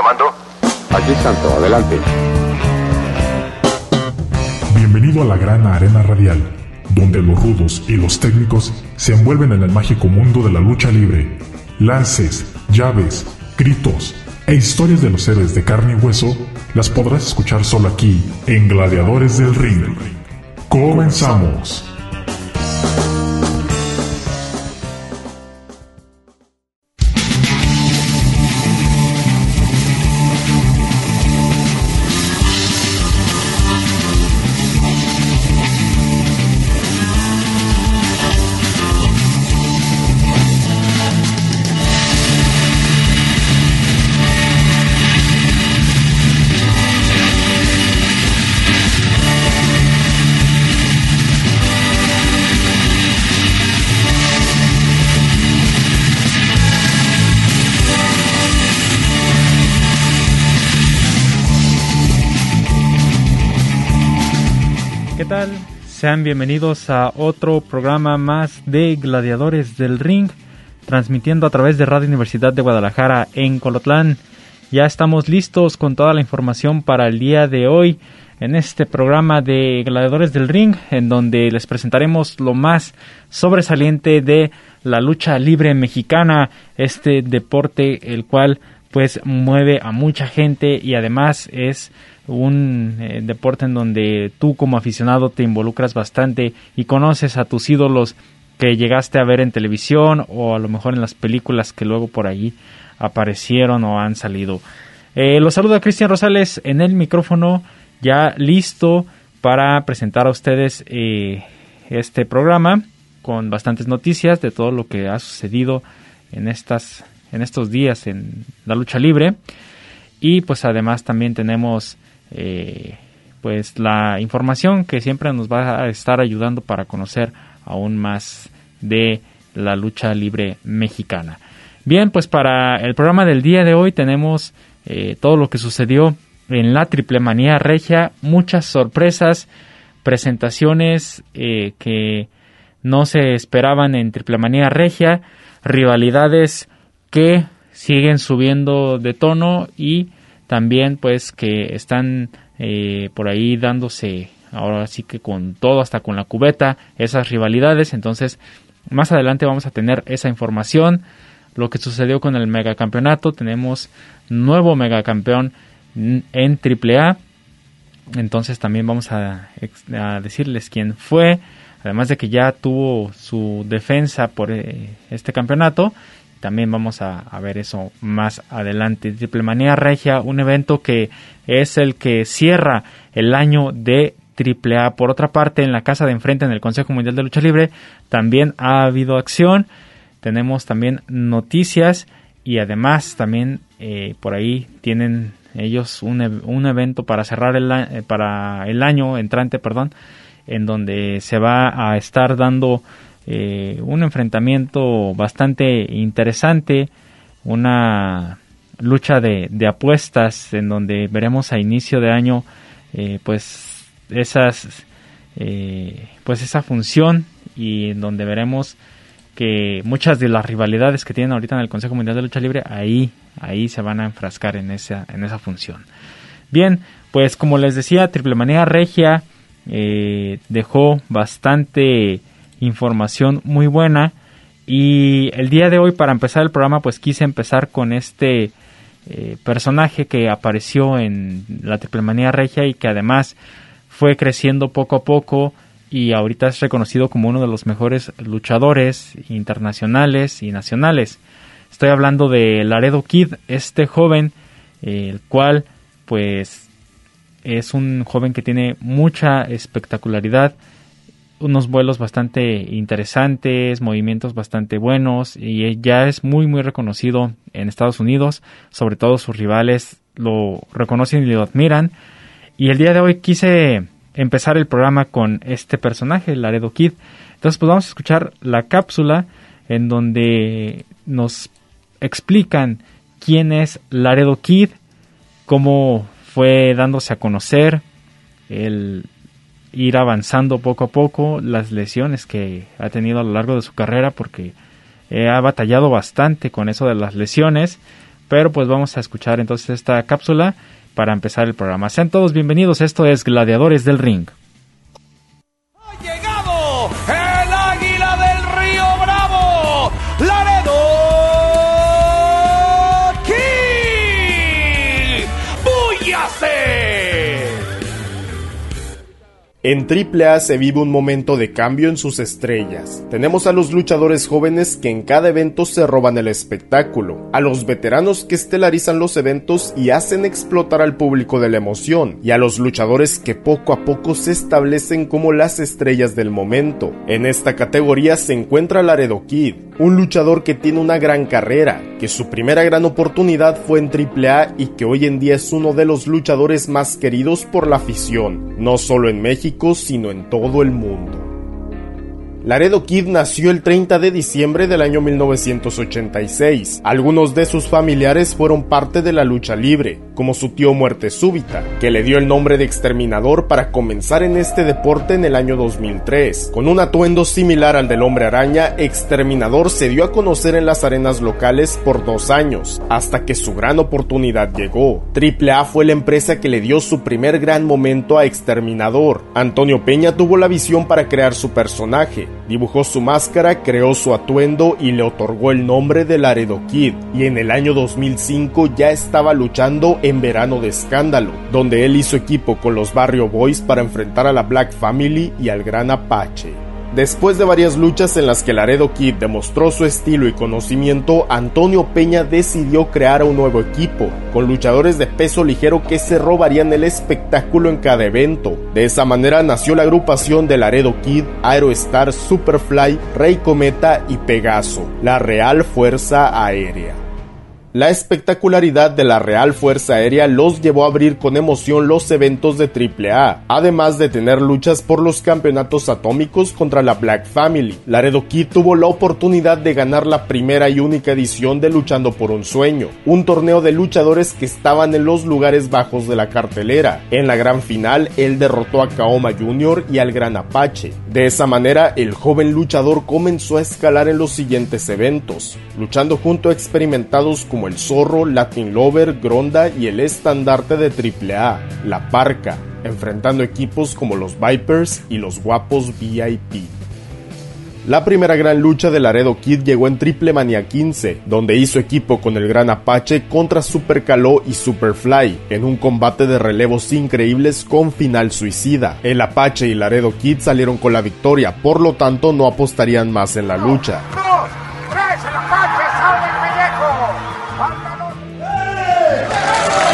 llamando? Aquí Santo, adelante. Bienvenido a la gran arena radial, donde los rudos y los técnicos se envuelven en el mágico mundo de la lucha libre. Lances, llaves, gritos e historias de los héroes de carne y hueso las podrás escuchar solo aquí, en Gladiadores del Ring. Comenzamos. Sean bienvenidos a otro programa más de Gladiadores del Ring, transmitiendo a través de Radio Universidad de Guadalajara en Colotlán. Ya estamos listos con toda la información para el día de hoy en este programa de Gladiadores del Ring, en donde les presentaremos lo más sobresaliente de la lucha libre mexicana, este deporte el cual pues mueve a mucha gente y además es un eh, deporte en donde tú como aficionado te involucras bastante y conoces a tus ídolos que llegaste a ver en televisión o a lo mejor en las películas que luego por ahí aparecieron o han salido. Eh, los saluda Cristian Rosales en el micrófono, ya listo para presentar a ustedes eh, este programa con bastantes noticias de todo lo que ha sucedido en estas en estos días en la lucha libre y pues además también tenemos eh, pues la información que siempre nos va a estar ayudando para conocer aún más de la lucha libre mexicana. Bien, pues para el programa del día de hoy tenemos eh, todo lo que sucedió en la Triple Manía Regia, muchas sorpresas, presentaciones eh, que no se esperaban en Triple Manía Regia, rivalidades que siguen subiendo de tono y también pues que están eh, por ahí dándose ahora sí que con todo hasta con la cubeta esas rivalidades. Entonces más adelante vamos a tener esa información. Lo que sucedió con el megacampeonato tenemos nuevo megacampeón en AAA entonces también vamos a, decirles quién fue. Además de que ya tuvo su defensa por eh, este campeonato también vamos a, ver eso más adelante. Triple Manía Regia, un evento que es el que cierra el año de AAA. Por otra parte, en la casa de enfrente, en el Consejo Mundial de Lucha Libre, también ha habido acción. Tenemos también noticias y además también eh, por ahí tienen ellos un, un evento para cerrar el, eh, para el año entrante, perdón, en donde se va a estar dando eh, un enfrentamiento bastante interesante, una lucha de, apuestas en donde veremos a inicio de año eh, pues esas eh, pues esa función y en donde veremos que muchas de las rivalidades que tienen ahorita en el Consejo Mundial de Lucha Libre ahí ahí se van a enfrascar en esa en esa función. Bien pues como les decía Triple Manía Regia dejó bastante información muy buena. Y el día de hoy, para empezar el programa, pues quise empezar con este eh, personaje que apareció en la Triplemanía Regia y que además fue creciendo poco a poco y ahorita es reconocido como uno de los mejores luchadores internacionales y nacionales. Estoy hablando de Laredo Kid, este joven, el cual pues es un joven que tiene mucha espectacularidad, unos vuelos bastante interesantes, movimientos bastante buenos y ya es muy muy reconocido en Estados Unidos, sobre todo sus rivales lo reconocen y lo admiran. Y el día de hoy quise empezar el programa con este personaje, Laredo Kid. Entonces pues vamos a escuchar la cápsula en donde nos explican quién es Laredo Kid, cómo fue dándose a conocer, el ir avanzando poco a poco las lesiones que ha tenido a lo largo de su carrera porque ha batallado bastante con eso de las lesiones Pero pues vamos a escuchar entonces esta cápsula para empezar el programa. Sean todos bienvenidos, esto es Gladiadores del Ring. En AAA se vive un momento de cambio en sus estrellas. Tenemos a los luchadores jóvenes que en cada evento se roban el espectáculo, a los veteranos que estelarizan los eventos y hacen explotar al público de la emoción, y a los luchadores que poco a poco se establecen como las estrellas del momento. En esta categoría se encuentra Laredo Kid, un luchador que tiene una gran carrera, que su primera gran oportunidad fue en AAA y que hoy en día es uno de los luchadores más queridos por la afición, no solo en México, sino en todo el mundo. Laredo Kid nació el 30 de diciembre del año 1986. Algunos de sus familiares fueron parte de la lucha libre, como su tío Muerte Súbita, que le dio el nombre de Exterminador para comenzar en este deporte en el año 2003. Con un atuendo similar al del Hombre Araña, Exterminador se dio a conocer en las arenas locales por dos años, hasta que su gran oportunidad llegó. AAA fue la empresa que le dio su primer gran momento a Exterminador. Antonio Peña tuvo la visión para crear su personaje, dibujó su máscara, creó su atuendo y le otorgó el nombre de Laredo Kid, y en el año 2005 ya estaba luchando en Verano de Escándalo, donde él hizo equipo con los Barrio Boys para enfrentar a la Black Family y al Gran Apache. Después de varias luchas en las que Laredo Kid demostró su estilo y conocimiento, Antonio Peña decidió crear un nuevo equipo, con luchadores de peso ligero que se robarían el espectáculo en cada evento. De esa manera nació la agrupación de Laredo Kid, Aerostar, Superfly, Rey Cometa y Pegaso, la Real Fuerza Aérea. La espectacularidad de la Real Fuerza Aérea los llevó a abrir con emoción los eventos de AAA, además de tener luchas por los campeonatos atómicos contra la Black Family. Laredo Kid tuvo la oportunidad de ganar la primera y única edición de Luchando por un Sueño, un torneo de luchadores que estaban en los lugares bajos de la cartelera. En la gran final, él derrotó a Kaoma Jr. y al Gran Apache. De esa manera, el joven luchador comenzó a escalar en los siguientes eventos, luchando junto a experimentados como el Zorro, Latin Lover, Gronda y el estandarte de AAA, La Parca, enfrentando equipos como los Vipers y los Guapos VIP. La primera gran lucha de Laredo Kid llegó en Triple Mania 15, donde hizo equipo con el Gran Apache contra Super Caló y Superfly, en un combate de relevos increíbles con final suicida. El Apache y Laredo Kid salieron con la victoria, por lo tanto no apostarían más en la lucha.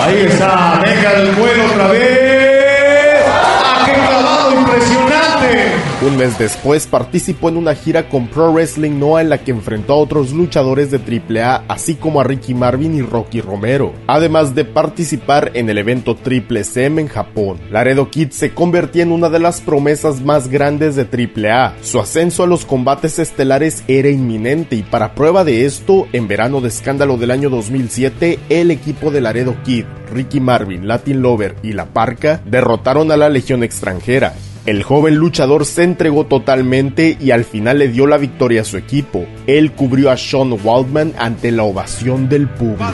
Ahí está, deja el vuelo otra vez. ¡Ah, qué clavado impresionante! Un mes después participó en una gira con Pro Wrestling Noah en la que enfrentó a otros luchadores de AAA, así como a Ricky Marvin y Rocky Romero, además de participar en el evento Triple CM en Japón. Laredo Kid se convertía en una de las promesas más grandes de AAA. Su ascenso a los combates estelares era inminente y para prueba de esto, en verano de escándalo del año 2007, el equipo de Laredo Kid, Ricky Marvin, Latin Lover y La Parca derrotaron a la Legión extranjera. El joven luchador se entregó totalmente y al final le dio la victoria a su equipo. Él cubrió a Sean Waldman ante la ovación del público.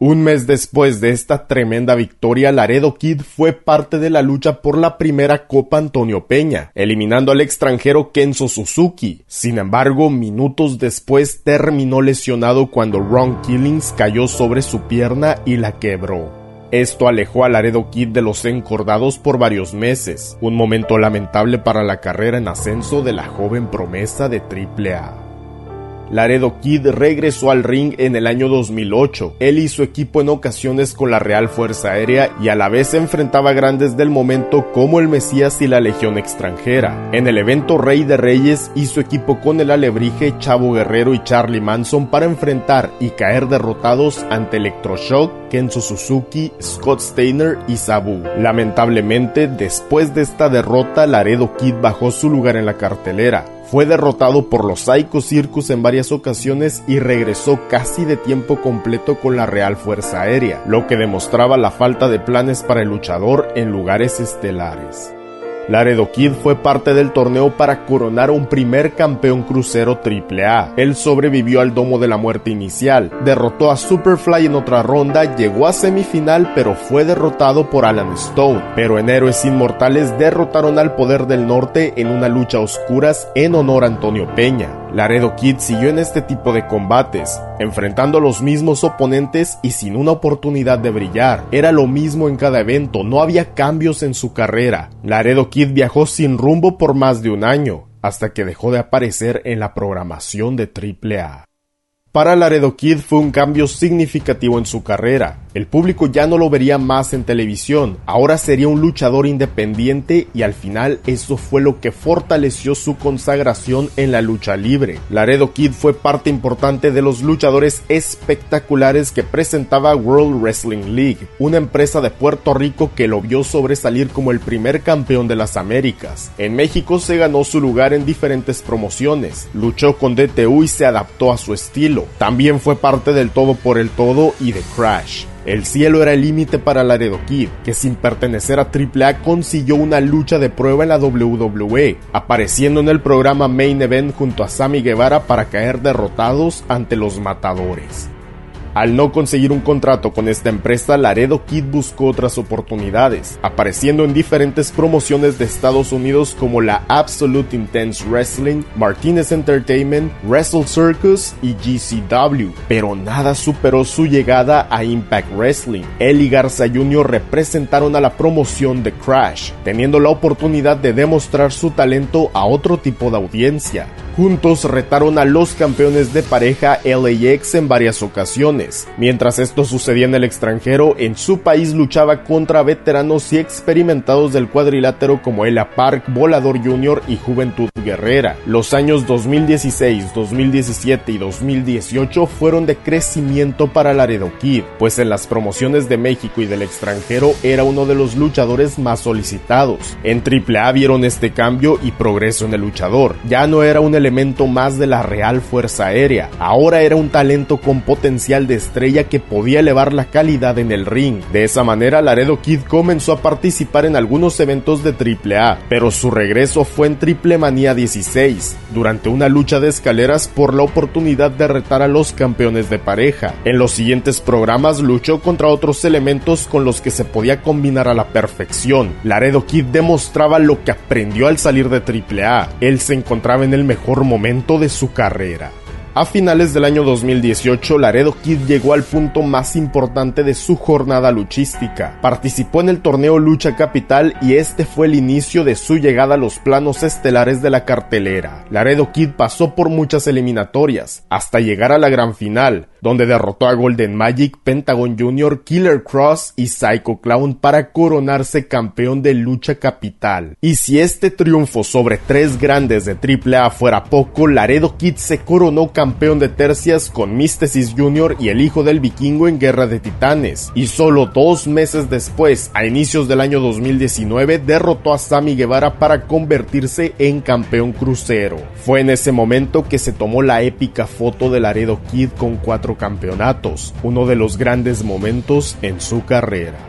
Un mes después de esta tremenda victoria, Laredo Kid fue parte de la lucha por la primera Copa Antonio Peña, eliminando al extranjero Kenzo Suzuki. Sin embargo, minutos después terminó lesionado cuando Ron Killings cayó sobre su pierna y la quebró. Esto alejó a Laredo Kid de los encordados por varios meses, un momento lamentable para la carrera en ascenso de la joven promesa de AAA. Laredo Kid regresó al ring en el año 2008. Él hizo equipo en ocasiones con la Real Fuerza Aérea y a la vez enfrentaba grandes del momento como el Mesías y la Legión extranjera. En el evento Rey de Reyes hizo equipo con el Alebrije, Chavo Guerrero y Charlie Manson para enfrentar y caer derrotados ante Electroshock, Kenzo Suzuki, Scott Steiner y Sabu. Lamentablemente, después de esta derrota, Laredo Kid bajó su lugar en la cartelera. Fue derrotado por los Psycho Circus en varias ocasiones y regresó casi de tiempo completo con la Real Fuerza Aérea, lo que demostraba la falta de planes para el luchador en lugares estelares. Laredo Kid fue parte del torneo para coronar un primer campeón crucero AAA. Él sobrevivió al domo de la muerte inicial, derrotó a Superfly en otra ronda, llegó a semifinal pero fue derrotado por Alan Stone. Pero en Héroes Inmortales derrotaron al Poder del Norte en una lucha a oscuras en honor a Antonio Peña. Laredo Kid siguió en este tipo de combates, enfrentando a los mismos oponentes y sin una oportunidad de brillar. Era lo mismo en cada evento, no había cambios en su carrera. Laredo Kid viajó sin rumbo por más de un año, hasta que dejó de aparecer en la programación de AAA. Para Laredo Kid fue un cambio significativo en su carrera. El público ya no lo vería más en televisión, ahora sería un luchador independiente y al final eso fue lo que fortaleció su consagración en la lucha libre. Laredo Kid fue parte importante de los luchadores espectaculares que presentaba World Wrestling League, una empresa de Puerto Rico que lo vio sobresalir como el primer campeón de las Américas. En México se ganó su lugar en diferentes promociones, luchó con DTU y se adaptó a su estilo también fue parte del Todo por el Todo y de Crash. El cielo era el límite para Laredo Kid, que sin pertenecer a AAA consiguió una lucha de prueba en la WWE, apareciendo en el programa Main Event junto a Sammy Guevara para caer derrotados ante los matadores. Al no conseguir un contrato con esta empresa, Laredo Kid buscó otras oportunidades, apareciendo en diferentes promociones de Estados Unidos como la Absolute Intense Wrestling, Martinez Entertainment, Wrestle Circus y GCW, pero nada superó su llegada a Impact Wrestling. Él y Garza Jr. representaron a la promoción de Crash, teniendo la oportunidad de demostrar su talento a otro tipo de audiencia. Juntos retaron a los campeones de pareja LAX en varias ocasiones. Mientras esto sucedía en el extranjero, en su país luchaba contra veteranos y experimentados del cuadrilátero como Ella Park, Volador Jr. y Juventud Guerrera. Los años 2016, 2017 y 2018 fueron de crecimiento para Laredo Kid, pues en las promociones de México y del extranjero era uno de los luchadores más solicitados. En AAA vieron este cambio y progreso en el luchador. Ya no era un elemento más de la Real Fuerza Aérea. Ahora era un talento con potencial de estrella que podía elevar la calidad en el ring. De esa manera, Laredo Kid comenzó a participar en algunos eventos de AAA, pero su regreso fue en Triple Manía 16, durante una lucha de escaleras por la oportunidad de retar a los campeones de pareja. En los siguientes programas luchó contra otros elementos con los que se podía combinar a la perfección. Laredo Kid demostraba lo que aprendió al salir de AAA. Él se encontraba en el mejor momento de su carrera. A finales del año 2018, Laredo Kid llegó al punto más importante de su jornada luchística. Participó en el torneo Lucha Capital y este fue el inicio de su llegada a los planos estelares de la cartelera. Laredo Kid pasó por muchas eliminatorias, hasta llegar a la gran final, donde derrotó a Golden Magic, Pentagon Jr., Killer Cross y Psycho Clown para coronarse campeón de Lucha Capital. Y si este triunfo sobre tres grandes de AAA fuera poco, Laredo Kid se coronó campeón campeón de tercias con Místesis Jr. y el hijo del vikingo en Guerra de Titanes, y solo dos meses después, a inicios del año 2019, derrotó a Sammy Guevara para convertirse en campeón crucero. Fue en ese momento que se tomó la épica foto de Laredo Kid con cuatro campeonatos, uno de los grandes momentos en su carrera.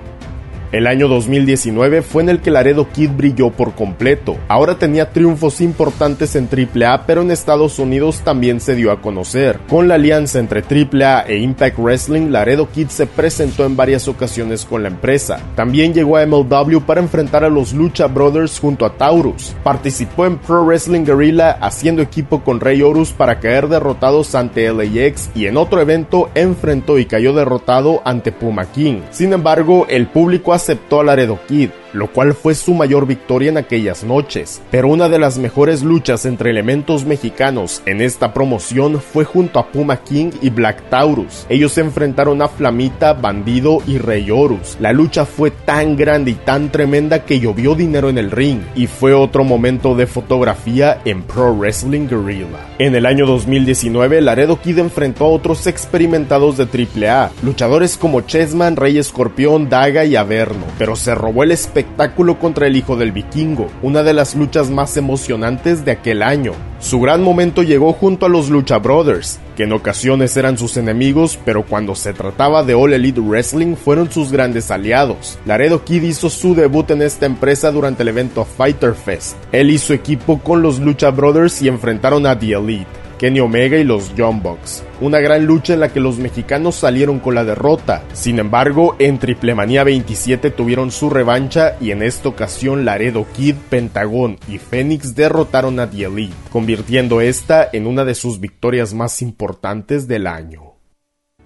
El año 2019 fue en el que Laredo Kid brilló por completo. Ahora tenía triunfos importantes en AAA, pero en Estados Unidos también se dio a conocer. Con la alianza entre AAA e Impact Wrestling, Laredo Kid se presentó en varias ocasiones con la empresa. También llegó a MLW para enfrentar a los Lucha Brothers junto a Taurus. Participó en Pro Wrestling Guerrilla haciendo equipo con Rey Horus para caer derrotados ante LAX y en otro evento enfrentó y cayó derrotado ante Puma King. Sin embargo, el público aceptó a Laredo Kid, lo cual fue su mayor victoria en aquellas noches. Pero una de las mejores luchas entre elementos mexicanos en esta promoción fue junto a Puma King y Black Taurus. Ellos se enfrentaron a Flamita, Bandido y Rey Horus. La lucha fue tan grande y tan tremenda que llovió dinero en el ring y fue otro momento de fotografía en Pro Wrestling Guerrilla. En el año 2019, Laredo Kid enfrentó a otros experimentados de AAA, luchadores como Chessman, Rey Escorpión, Daga y Averno pero se robó el espectáculo contra el hijo del vikingo, una de las luchas más emocionantes de aquel año. Su gran momento llegó junto a los Lucha Brothers, que en ocasiones eran sus enemigos, pero cuando se trataba de All Elite Wrestling fueron sus grandes aliados. Laredo Kid hizo su debut en esta empresa durante el evento Fighter Fest. Él hizo equipo con los Lucha Brothers y enfrentaron a The Elite. Kenny Omega y los Young Bucks. Una gran lucha en la que los mexicanos salieron con la derrota. Sin embargo, en Triple Manía 27 tuvieron su revancha y en esta ocasión Laredo Kid, Pentagón y Fénix derrotaron a The Elite, convirtiendo esta en una de sus victorias más importantes del año.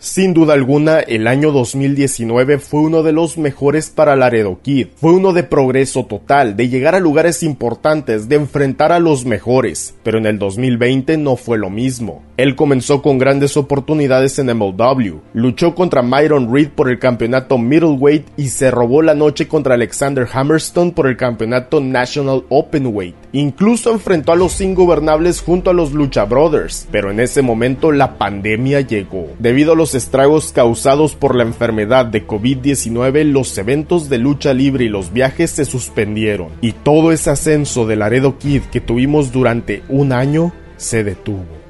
Sin duda alguna, el año 2019 fue uno de los mejores para Laredo Kid. Fue uno de progreso total, de llegar a lugares importantes, de enfrentar a los mejores. Pero en el 2020 no fue lo mismo. Él comenzó con grandes oportunidades en MLW, luchó contra Myron Reed por el campeonato Middleweight y se robó la noche contra Alexander Hammerstone por el campeonato National Openweight. Incluso enfrentó a los ingobernables junto a los Lucha Brothers, pero en ese momento la pandemia llegó. Debido a los estragos causados por la enfermedad de COVID-19, los eventos de lucha libre y los viajes se suspendieron, y todo ese ascenso del Laredo Kid que tuvimos durante un año se detuvo.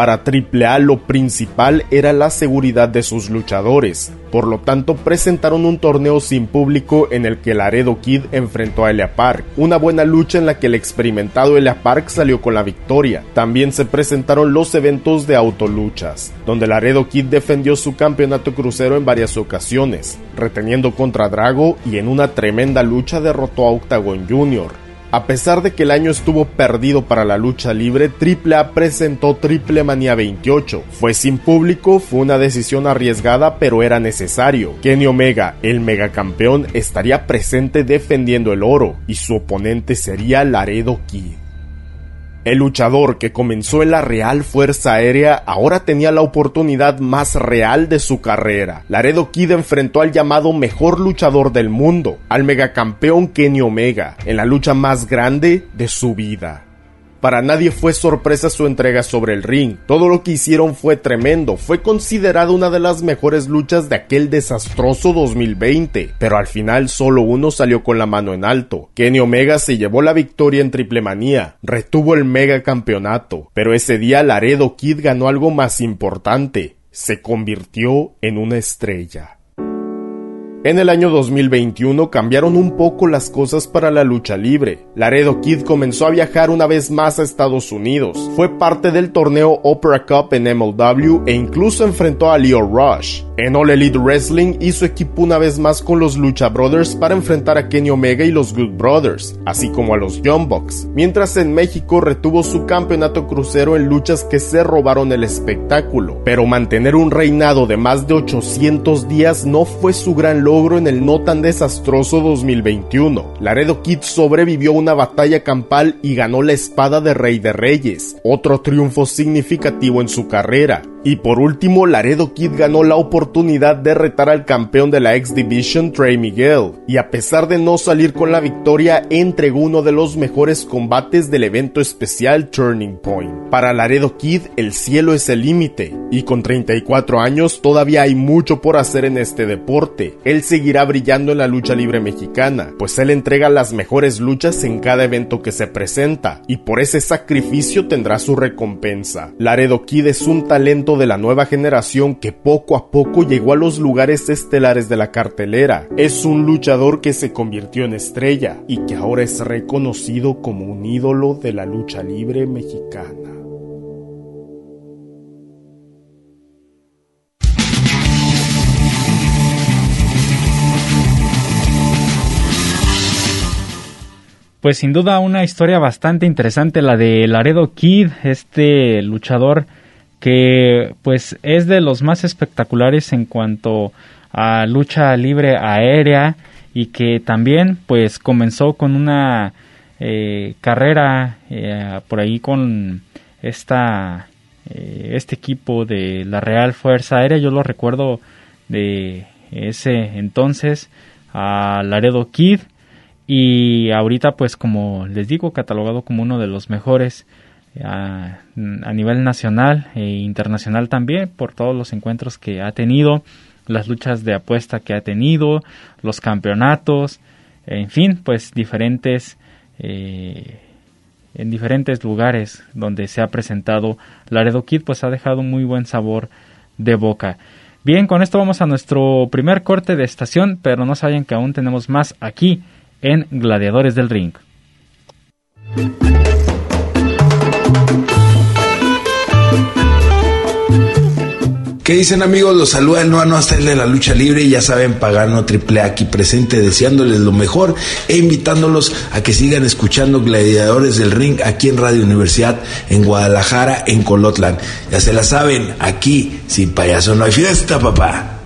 Para AAA lo principal era la seguridad de sus luchadores, por lo tanto presentaron un torneo sin público en el que Laredo Kid enfrentó a Elia Park, una buena lucha en la que el experimentado Elia Park salió con la victoria. También se presentaron los eventos de autoluchas, donde Laredo Kid defendió su campeonato crucero en varias ocasiones, reteniendo contra Drago y en una tremenda lucha derrotó a Octagon Jr. A pesar de que el año estuvo perdido para la lucha libre, AAA presentó Triple Manía 28. Fue sin público, fue una decisión arriesgada, pero era necesario. Kenny Omega, el megacampeón, estaría presente defendiendo el oro, y su oponente sería Laredo Kid. El luchador que comenzó en la Real Fuerza Aérea ahora tenía la oportunidad más real de su carrera. Laredo Kid enfrentó al llamado mejor luchador del mundo, al megacampeón Kenny Omega, en la lucha más grande de su vida. Para nadie fue sorpresa su entrega sobre el ring. Todo lo que hicieron fue tremendo. Fue considerado una de las mejores luchas de aquel desastroso 2020. Pero al final solo uno salió con la mano en alto. Kenny Omega se llevó la victoria en Triple Manía. Retuvo el mega campeonato. Pero ese día Laredo Kid ganó algo más importante. Se convirtió en una estrella. En el año 2021 cambiaron un poco las cosas para la lucha libre. Laredo Kid comenzó a viajar una vez más a Estados Unidos. Fue parte del torneo Opera Cup en MLW e incluso enfrentó a Leo Rush. En All Elite Wrestling hizo equipo una vez más con los Lucha Brothers para enfrentar a Kenny Omega y los Good Brothers, así como a los Young Bucks, mientras en México retuvo su campeonato crucero en luchas que se robaron el espectáculo. Pero mantener un reinado de más de 800 días no fue su gran logro en el no tan desastroso 2021. Laredo Kid sobrevivió una batalla campal y ganó la espada de Rey de Reyes, otro triunfo significativo en su carrera. Y por último, Laredo Kid ganó la oportunidad de retar al campeón de la X Division, Trey Miguel, y a pesar de no salir con la victoria, entregó uno de los mejores combates del evento especial Turning Point. Para Laredo Kid, el cielo es el límite, y con 34 años todavía hay mucho por hacer en este deporte. Él seguirá brillando en la lucha libre mexicana, pues él entrega las mejores luchas en cada evento que se presenta, y por ese sacrificio tendrá su recompensa. Laredo Kid es un talento de la nueva generación que poco a poco llegó a los lugares estelares de la cartelera. Es un luchador que se convirtió en estrella y que ahora es reconocido como un ídolo de la lucha libre mexicana. Pues sin duda una historia bastante interesante la de Laredo Kid, este luchador que pues es de los más espectaculares en cuanto a lucha libre aérea y que también pues comenzó con una eh, carrera eh, por ahí con esta eh, este equipo de la Real Fuerza Aérea. Yo lo recuerdo de ese entonces a Laredo Kid y ahorita pues como les digo catalogado como uno de los mejores a, a, nivel nacional e internacional también por todos los encuentros que ha tenido las luchas de apuesta que ha tenido, los campeonatos, en fin, pues diferentes eh, en diferentes lugares donde se ha presentado Laredo Kid, pues ha dejado muy buen sabor de boca. Bien, con esto vamos a nuestro primer corte de estación, pero no saben que aún tenemos más aquí en Gladiadores del Ring. ¿Qué dicen amigos? Los saluda el Noa hasta el de la lucha libre y ya saben, Pagano Triple A aquí presente, deseándoles lo mejor e invitándolos a que sigan escuchando Gladiadores del Ring aquí en Radio Universidad, en Guadalajara, en Colotlan. Ya se la saben, aquí sin payaso no hay fiesta, papá.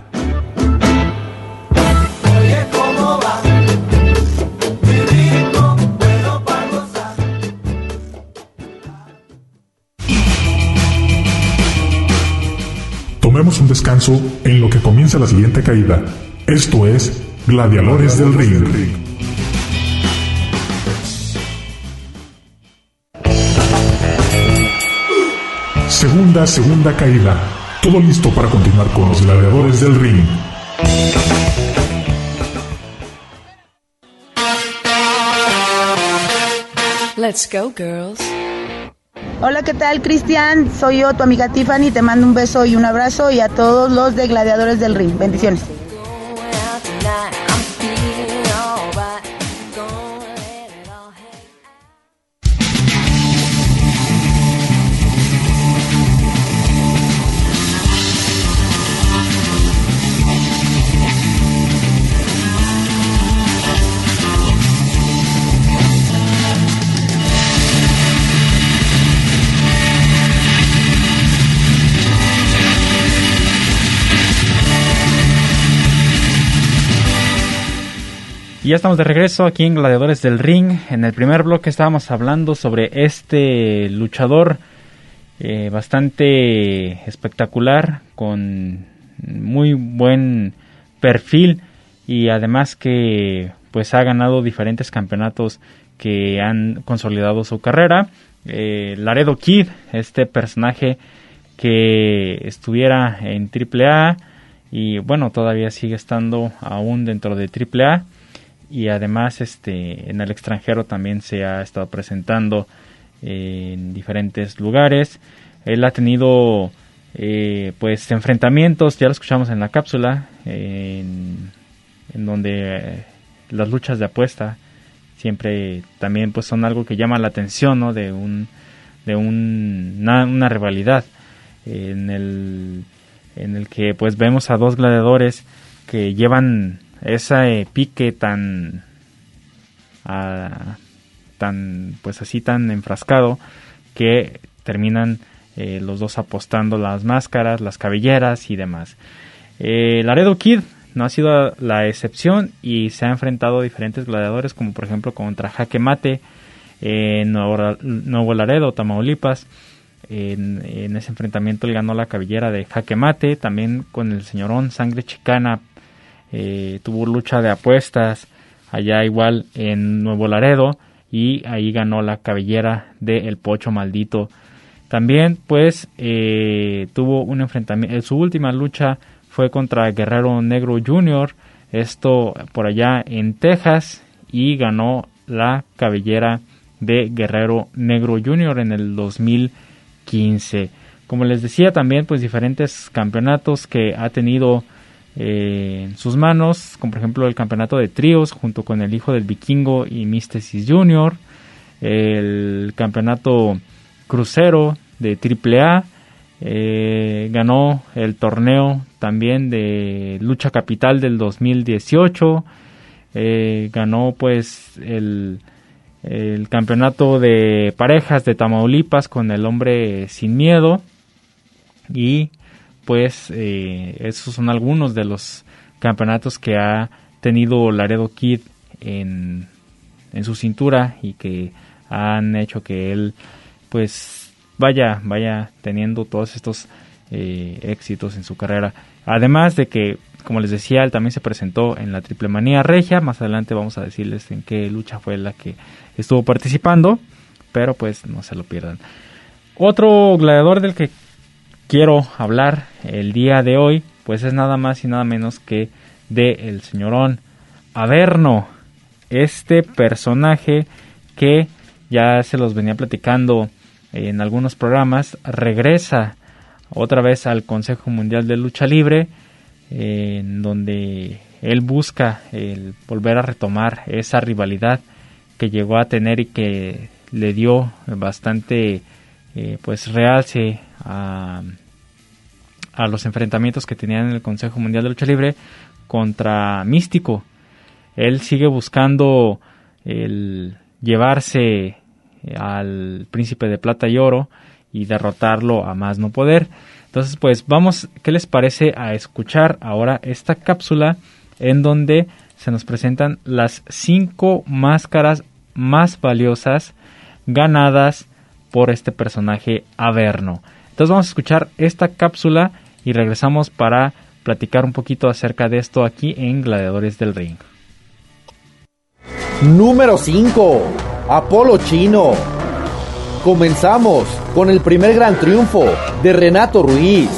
Tomemos un descanso en lo que comienza la siguiente caída. Esto es Gladiadores del Ring. Segunda, segunda caída. Todo listo para continuar con los gladiadores del ring. Let's go, girls. Hola, ¿qué tal, Cristian? Soy yo, tu amiga Tiffany. Te mando un beso y un abrazo y a todos los de Gladiadores del Ring. Bendiciones. Y ya estamos de regreso aquí en Gladiadores del Ring. En el primer bloque estábamos hablando sobre este luchador eh, bastante espectacular, con muy buen perfil y además que pues ha ganado diferentes campeonatos que han consolidado su carrera. Eh, Laredo Kid, este personaje que estuviera en AAA y bueno, todavía sigue estando aún dentro de AAA y además este en el extranjero también se ha estado presentando en diferentes lugares él ha tenido eh, pues enfrentamientos ya lo escuchamos en la cápsula en, donde las luchas de apuesta siempre también pues son algo que llama la atención ¿no? de un de un, una, una rivalidad en el en el que pues vemos a dos gladiadores que llevan ese pique tan tan pues así tan enfrascado que terminan eh, los dos apostando las máscaras, las cabelleras y demás. Eh, Laredo Kid no ha sido la excepción y se ha enfrentado a diferentes gladiadores como por ejemplo contra Jaque Mate en Nuevo, Laredo, Tamaulipas. En, en, ese enfrentamiento él ganó la cabellera de Jaque Mate, también con el señorón Sangre Chicana eh, tuvo lucha de apuestas allá igual en Nuevo Laredo y ahí ganó la cabellera de El Pocho Maldito. También pues eh, tuvo un enfrentamiento, su última lucha fue contra Guerrero Negro Jr., esto por allá en Texas y ganó la cabellera de Guerrero Negro Jr. en el 2015. Como les decía también pues diferentes campeonatos que ha tenido en sus manos, como por ejemplo el campeonato de tríos junto con el hijo del vikingo y Místesis Jr., el campeonato crucero de AAA, eh, ganó el torneo también de lucha capital del 2018, eh, ganó pues el, el campeonato de parejas de Tamaulipas con el hombre sin miedo y pues eh, esos son algunos de los campeonatos que ha tenido Laredo Kid en, en su cintura y que han hecho que él pues vaya vaya teniendo todos estos eh, éxitos en su carrera. Además de que como les decía él también se presentó en la triple manía regia. Más adelante vamos a decirles en qué lucha fue la que estuvo participando pero pues no se lo pierdan. Otro gladiador del que quiero hablar el día de hoy pues es nada más y nada menos que de el señorón Averno, este personaje que ya se los venía platicando en algunos programas, regresa otra vez al Consejo Mundial de Lucha Libre, en donde él busca el volver a retomar esa rivalidad que llegó a tener y que le dio bastante eh, pues realce a, los enfrentamientos que tenían en el Consejo Mundial de Lucha Libre contra Místico. Él sigue buscando el llevarse al príncipe de plata y oro y derrotarlo a más no poder. Entonces, pues vamos, ¿qué les parece a escuchar ahora esta cápsula en donde se nos presentan las cinco máscaras más valiosas ganadas por este personaje Averno? Entonces vamos a escuchar esta cápsula y regresamos para platicar un poquito acerca de esto aquí en Gladiadores del Ring. Número 5. Apolo Chino. Comenzamos con el primer gran triunfo de Renato Ruiz.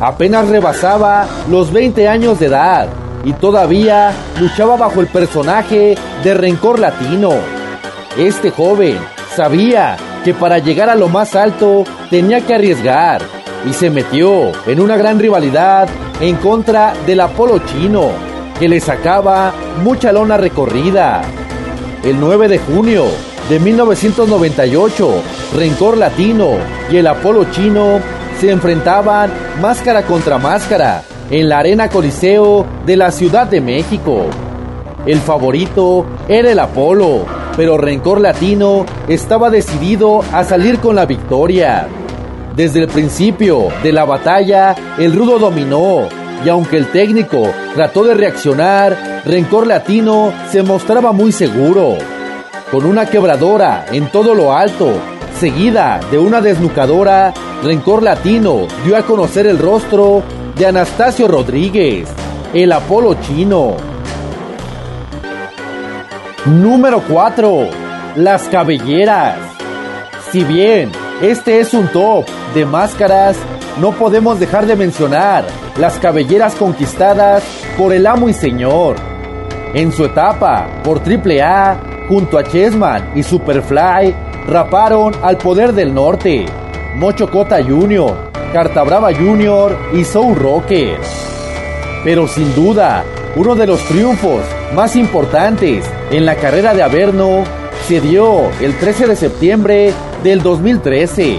Apenas rebasaba los 20 años de edad y todavía luchaba bajo el personaje de Rencor Latino. Este joven sabía que para llegar a lo más alto tenía que arriesgar y se metió en una gran rivalidad en contra del Apolo chino, que le sacaba mucha lona recorrida. El 9 de junio de 1998, Rencor Latino y el Apolo chino se enfrentaban máscara contra máscara en la Arena Coliseo de la Ciudad de México. El favorito era el Apolo, pero Rencor Latino estaba decidido a salir con la victoria. Desde el principio de la batalla, el rudo dominó, y aunque el técnico trató de reaccionar, Rencor Latino se mostraba muy seguro. Con una quebradora en todo lo alto, seguida de una desnucadora, Rencor Latino dio a conocer el rostro de Anastasio Rodríguez, el Apolo chino. Número 4. Las cabelleras. Si bien este es un top de máscaras, no podemos dejar de mencionar las cabelleras conquistadas por el amo y señor. En su etapa por AAA, junto a Chessman y Superfly, raparon al poder del norte, Mocho Cota Jr., Carta Brava Jr. y Soul Rocker. Pero sin duda, uno de los triunfos más importantes en la carrera de Averno se dio el 13 de septiembre del 2013,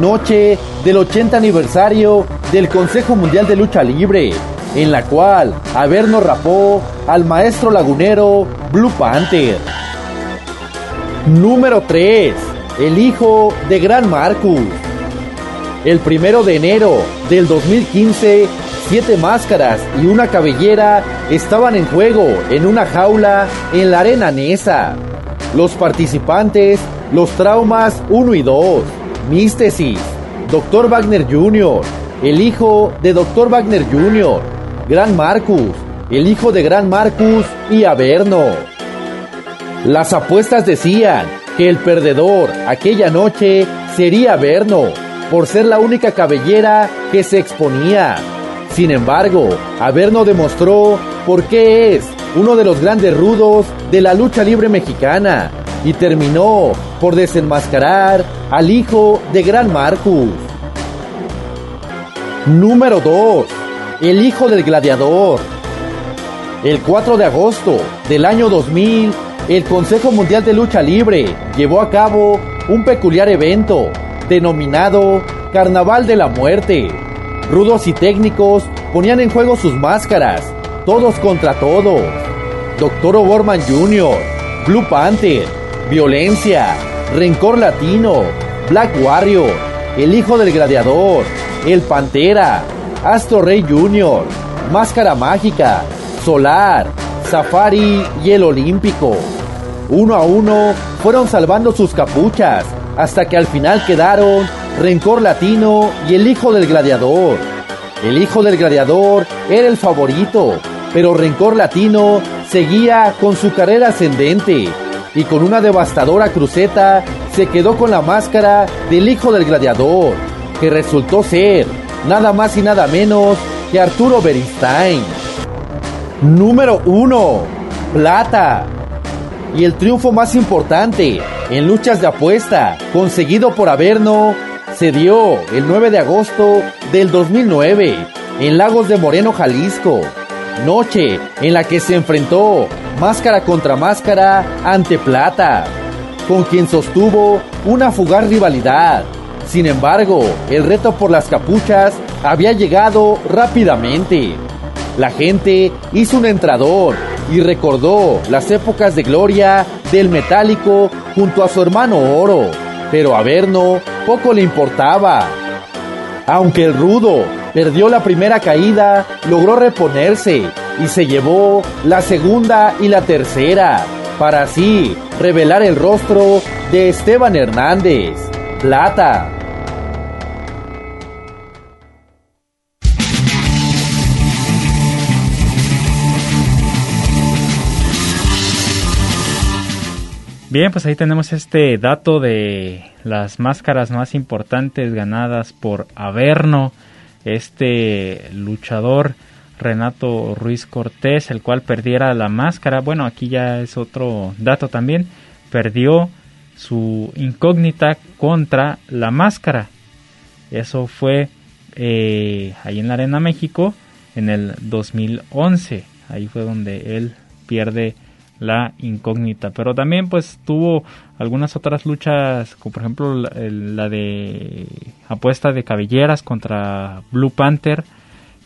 noche del 80 aniversario del Consejo Mundial de Lucha Libre, en la cual Averno rapó al maestro lagunero Blue Panther. Número 3. El hijo de Gran Marcus. El primero de enero del 2015, siete máscaras y una cabellera estaban en juego en una jaula en la arena Nesa. Los participantes, los traumas 1 y 2, Místesis, Dr. Wagner Jr., el hijo de Dr. Wagner Jr., Gran Marcus, el hijo de Gran Marcus y Averno. Las apuestas decían que el perdedor aquella noche sería Averno, por ser la única cabellera que se exponía. Sin embargo, Averno demostró por qué es uno de los grandes rudos de la lucha libre mexicana y terminó por desenmascarar al hijo de Gran Marcus. Número 2. El hijo del gladiador. El 4 de agosto del año 2000, el Consejo Mundial de Lucha Libre llevó a cabo un peculiar evento denominado Carnaval de la Muerte. Rudos y técnicos ponían en juego sus máscaras, todos contra todos. Doctor O'Borman Jr., Blue Panther, Violencia, Rencor Latino, Black Warrior, El Hijo del Gladiador, El Pantera, Astro Rey Jr., Máscara Mágica, Solar, Safari y el Olímpico. Uno a uno fueron salvando sus capuchas hasta que al final quedaron Rencor Latino y el Hijo del Gladiador. El Hijo del Gladiador era el favorito, pero Rencor Latino seguía con su carrera ascendente y con una devastadora cruceta se quedó con la máscara del Hijo del Gladiador, que resultó ser nada más y nada menos que Arturo Beristain. Número 1. Plata. Y el triunfo más importante en luchas de apuesta, conseguido por Averno, se dio el 9 de agosto del 2009 en Lagos de Moreno, Jalisco. Noche en la que se enfrentó máscara contra máscara ante Plata, con quien sostuvo una fugaz rivalidad. Sin embargo, el reto por las capuchas había llegado rápidamente. La gente hizo un entrador y recordó las épocas de gloria del metálico junto a su hermano Oro, pero a Verno poco le importaba. Aunque el rudo perdió la primera caída, logró reponerse y se llevó la segunda y la tercera, para así revelar el rostro de Esteban Hernández, Plata. Bien, pues ahí tenemos este dato de las máscaras más importantes ganadas por Averno, este luchador Renato Ruiz Cortés, el cual perdiera la máscara. Bueno, aquí ya es otro dato también. Perdió su incógnita contra la máscara. Eso fue eh, ahí en la Arena México en el 2011. Ahí fue donde él pierde la incógnita. Pero también pues tuvo algunas otras luchas, como por ejemplo la, de apuesta de cabelleras contra Blue Panther,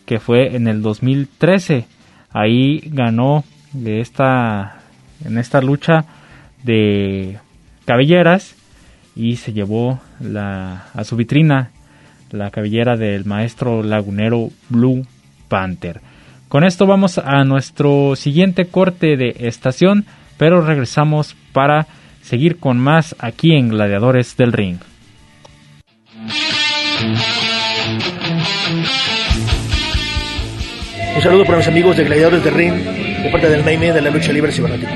que fue en el 2013. Ahí ganó de esta, en esta lucha de cabelleras y se llevó a su vitrina la cabellera del maestro lagunero Blue Panther. Con esto vamos a nuestro siguiente corte de estación, pero regresamos para seguir con más aquí en Gladiadores del Ring. Un saludo para mis amigos de Gladiadores del Ring, de parte del Naime de la lucha libre cibernética.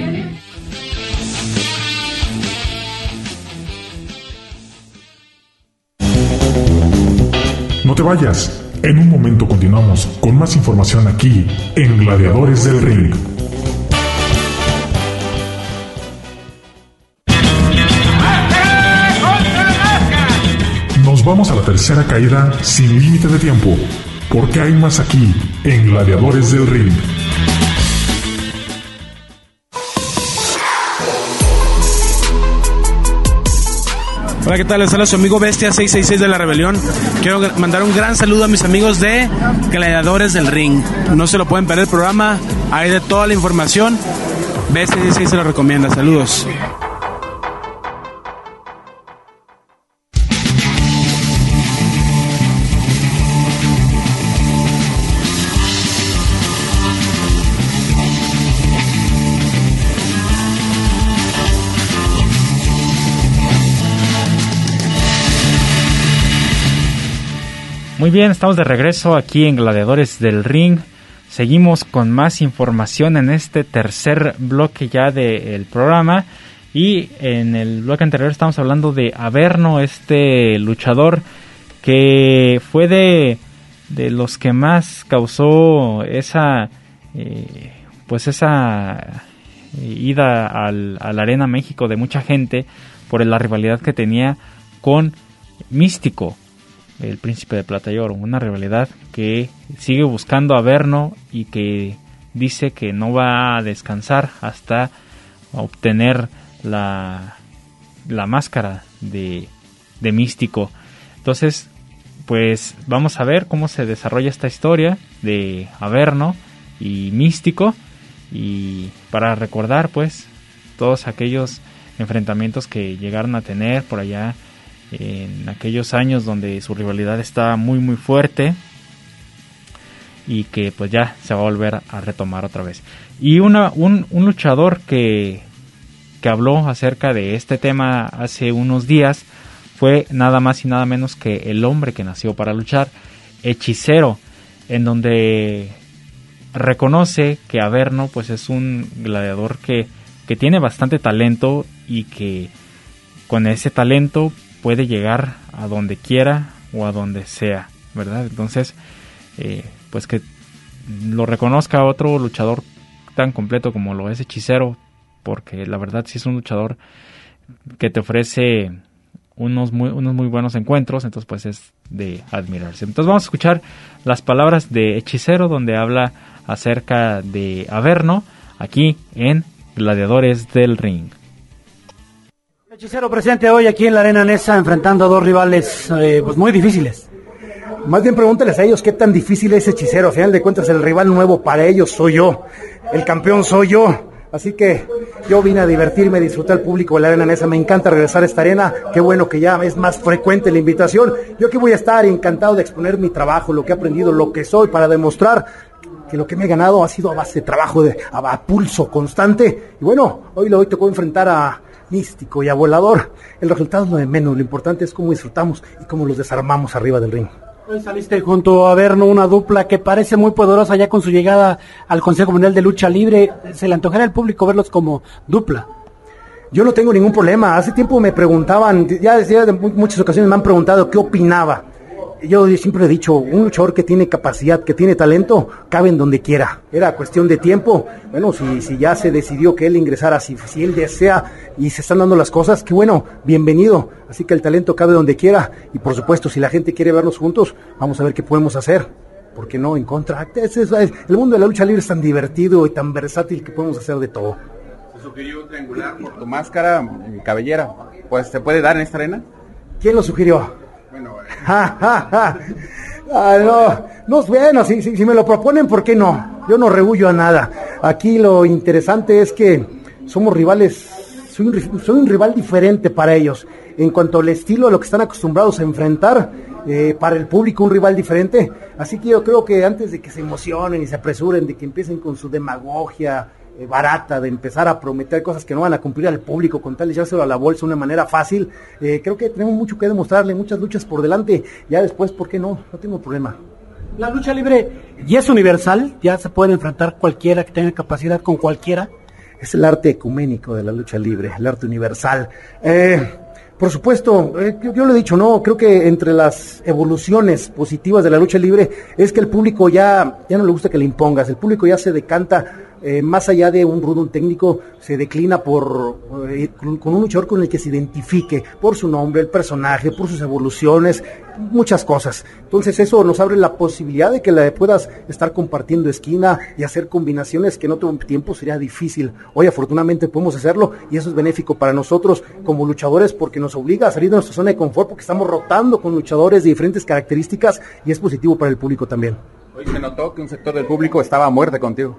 No te vayas. En un momento continuamos con más información aquí en Gladiadores del Ring. Nos vamos a la tercera caída sin límite de tiempo, porque hay más aquí en Gladiadores del Ring. Hola, ¿qué tal? Les habla su amigo Bestia 666 de la Rebelión. Quiero mandar un gran saludo a mis amigos de Gladiadores del Ring. No se lo pueden perder el programa, hay de toda la información. Bestia 666 se lo recomienda. Saludos. Muy bien, estamos de regreso aquí en Gladiadores del Ring. Seguimos con más información en este tercer bloque ya del programa. Y en el bloque anterior estamos hablando de Averno, este luchador que fue de, de los que más causó esa, eh, pues esa eh, ida al, a la Arena México de mucha gente por la rivalidad que tenía con Místico el príncipe de plata y oro, una rivalidad que sigue buscando a Verno y que dice que no va a descansar hasta obtener la, la máscara de, de místico. Entonces, pues vamos a ver cómo se desarrolla esta historia de Averno y Místico y para recordar pues todos aquellos enfrentamientos que llegaron a tener por allá en aquellos años donde su rivalidad estaba muy muy fuerte y que pues ya se va a volver a retomar otra vez. Y una, un, un luchador que, que habló acerca de este tema hace unos días fue nada más y nada menos que el hombre que nació para luchar, Hechicero, en donde reconoce que Averno pues es un gladiador que, que tiene bastante talento y que con ese talento puede llegar a donde quiera o a donde sea, ¿verdad? Entonces, eh, pues que lo reconozca otro luchador tan completo como lo es Hechicero, porque la verdad sí es un luchador que te ofrece unos muy, unos muy buenos encuentros, entonces pues es de admirarse. Entonces vamos a escuchar las palabras de Hechicero donde habla acerca de Averno aquí en Gladiadores del Ring. Hechicero presente hoy aquí en la Arena Nesa enfrentando a dos rivales eh, pues muy difíciles. Más bien pregúntales a ellos qué tan difícil es hechicero. Al final de cuentas el rival nuevo para ellos soy yo. El campeón soy yo. Así que yo vine a divertirme, disfrutar el público de la arena Nesa. Me encanta regresar a esta arena. Qué bueno que ya es más frecuente la invitación. Yo aquí voy a estar encantado de exponer mi trabajo, lo que he aprendido, lo que soy, para demostrar que lo que me he ganado ha sido a base de trabajo, de, a, pulso constante. Y bueno, hoy hoy tocó enfrentar a Místico y a Volador. El resultado es lo de menos. Lo importante es cómo disfrutamos y cómo los desarmamos arriba del ring. Hoy saliste junto a Verno, una dupla que parece muy poderosa ya con su llegada al Consejo Mundial de Lucha Libre. ¿Se le antojará al público verlos como dupla? Yo no tengo ningún problema. Hace tiempo me preguntaban, ya, ya de muchas ocasiones me han preguntado qué opinaba yo siempre he dicho, un luchador que tiene capacidad, que tiene talento, cabe en donde quiera. Era cuestión de tiempo. Bueno, si, si ya se decidió que él ingresara, si, si él desea y se están dando las cosas, qué bueno, bienvenido. Así que el talento cabe donde quiera. Y por supuesto, si la gente quiere vernos juntos, vamos a ver qué podemos hacer. ¿Por qué no? En contra. el mundo de la lucha libre es tan divertido y tan versátil que podemos hacer de todo. Se sugirió un triangular por tu máscara y cabellera. Pues, ¿se puede dar en esta arena? ¿Quién lo sugirió? Ah, no, no, bueno, si, si, me lo proponen, ¿por qué no? Yo no rehuyo a nada. Aquí lo interesante es que somos rivales, soy un, soy un rival diferente para ellos. En cuanto al estilo, a lo que están acostumbrados a enfrentar, eh, para el público un rival diferente. Así que yo creo que antes de que se emocionen y se apresuren, de que empiecen con su demagogia, eh, barata de empezar a prometer cosas que no van a cumplir al público con tal de echárselo a la bolsa de una manera fácil. Eh, creo que tenemos mucho que demostrarle, muchas luchas por delante. Ya después, ¿por qué no? No tengo problema. La lucha libre ya es universal, ya se puede enfrentar cualquiera que tenga capacidad con cualquiera. Es el arte ecuménico de la lucha libre, el arte universal. Eh, por supuesto, yo, yo, lo he dicho, no, creo que entre las evoluciones positivas de la lucha libre es que el público ya, ya no le gusta que le impongas, el público ya se decanta eh, más allá de un rudo técnico, se declina por eh, con, un luchador con el que se identifique por su nombre, el personaje, por sus evoluciones, muchas cosas. Entonces eso nos abre la posibilidad de que la puedas estar compartiendo esquina y hacer combinaciones que en otro tiempo sería difícil. Hoy afortunadamente podemos hacerlo y eso es benéfico para nosotros como luchadores porque nos obliga a salir de nuestra zona de confort porque estamos rotando con luchadores de diferentes características y es positivo para el público también. Hoy se notó que un sector del público estaba a muerte contigo.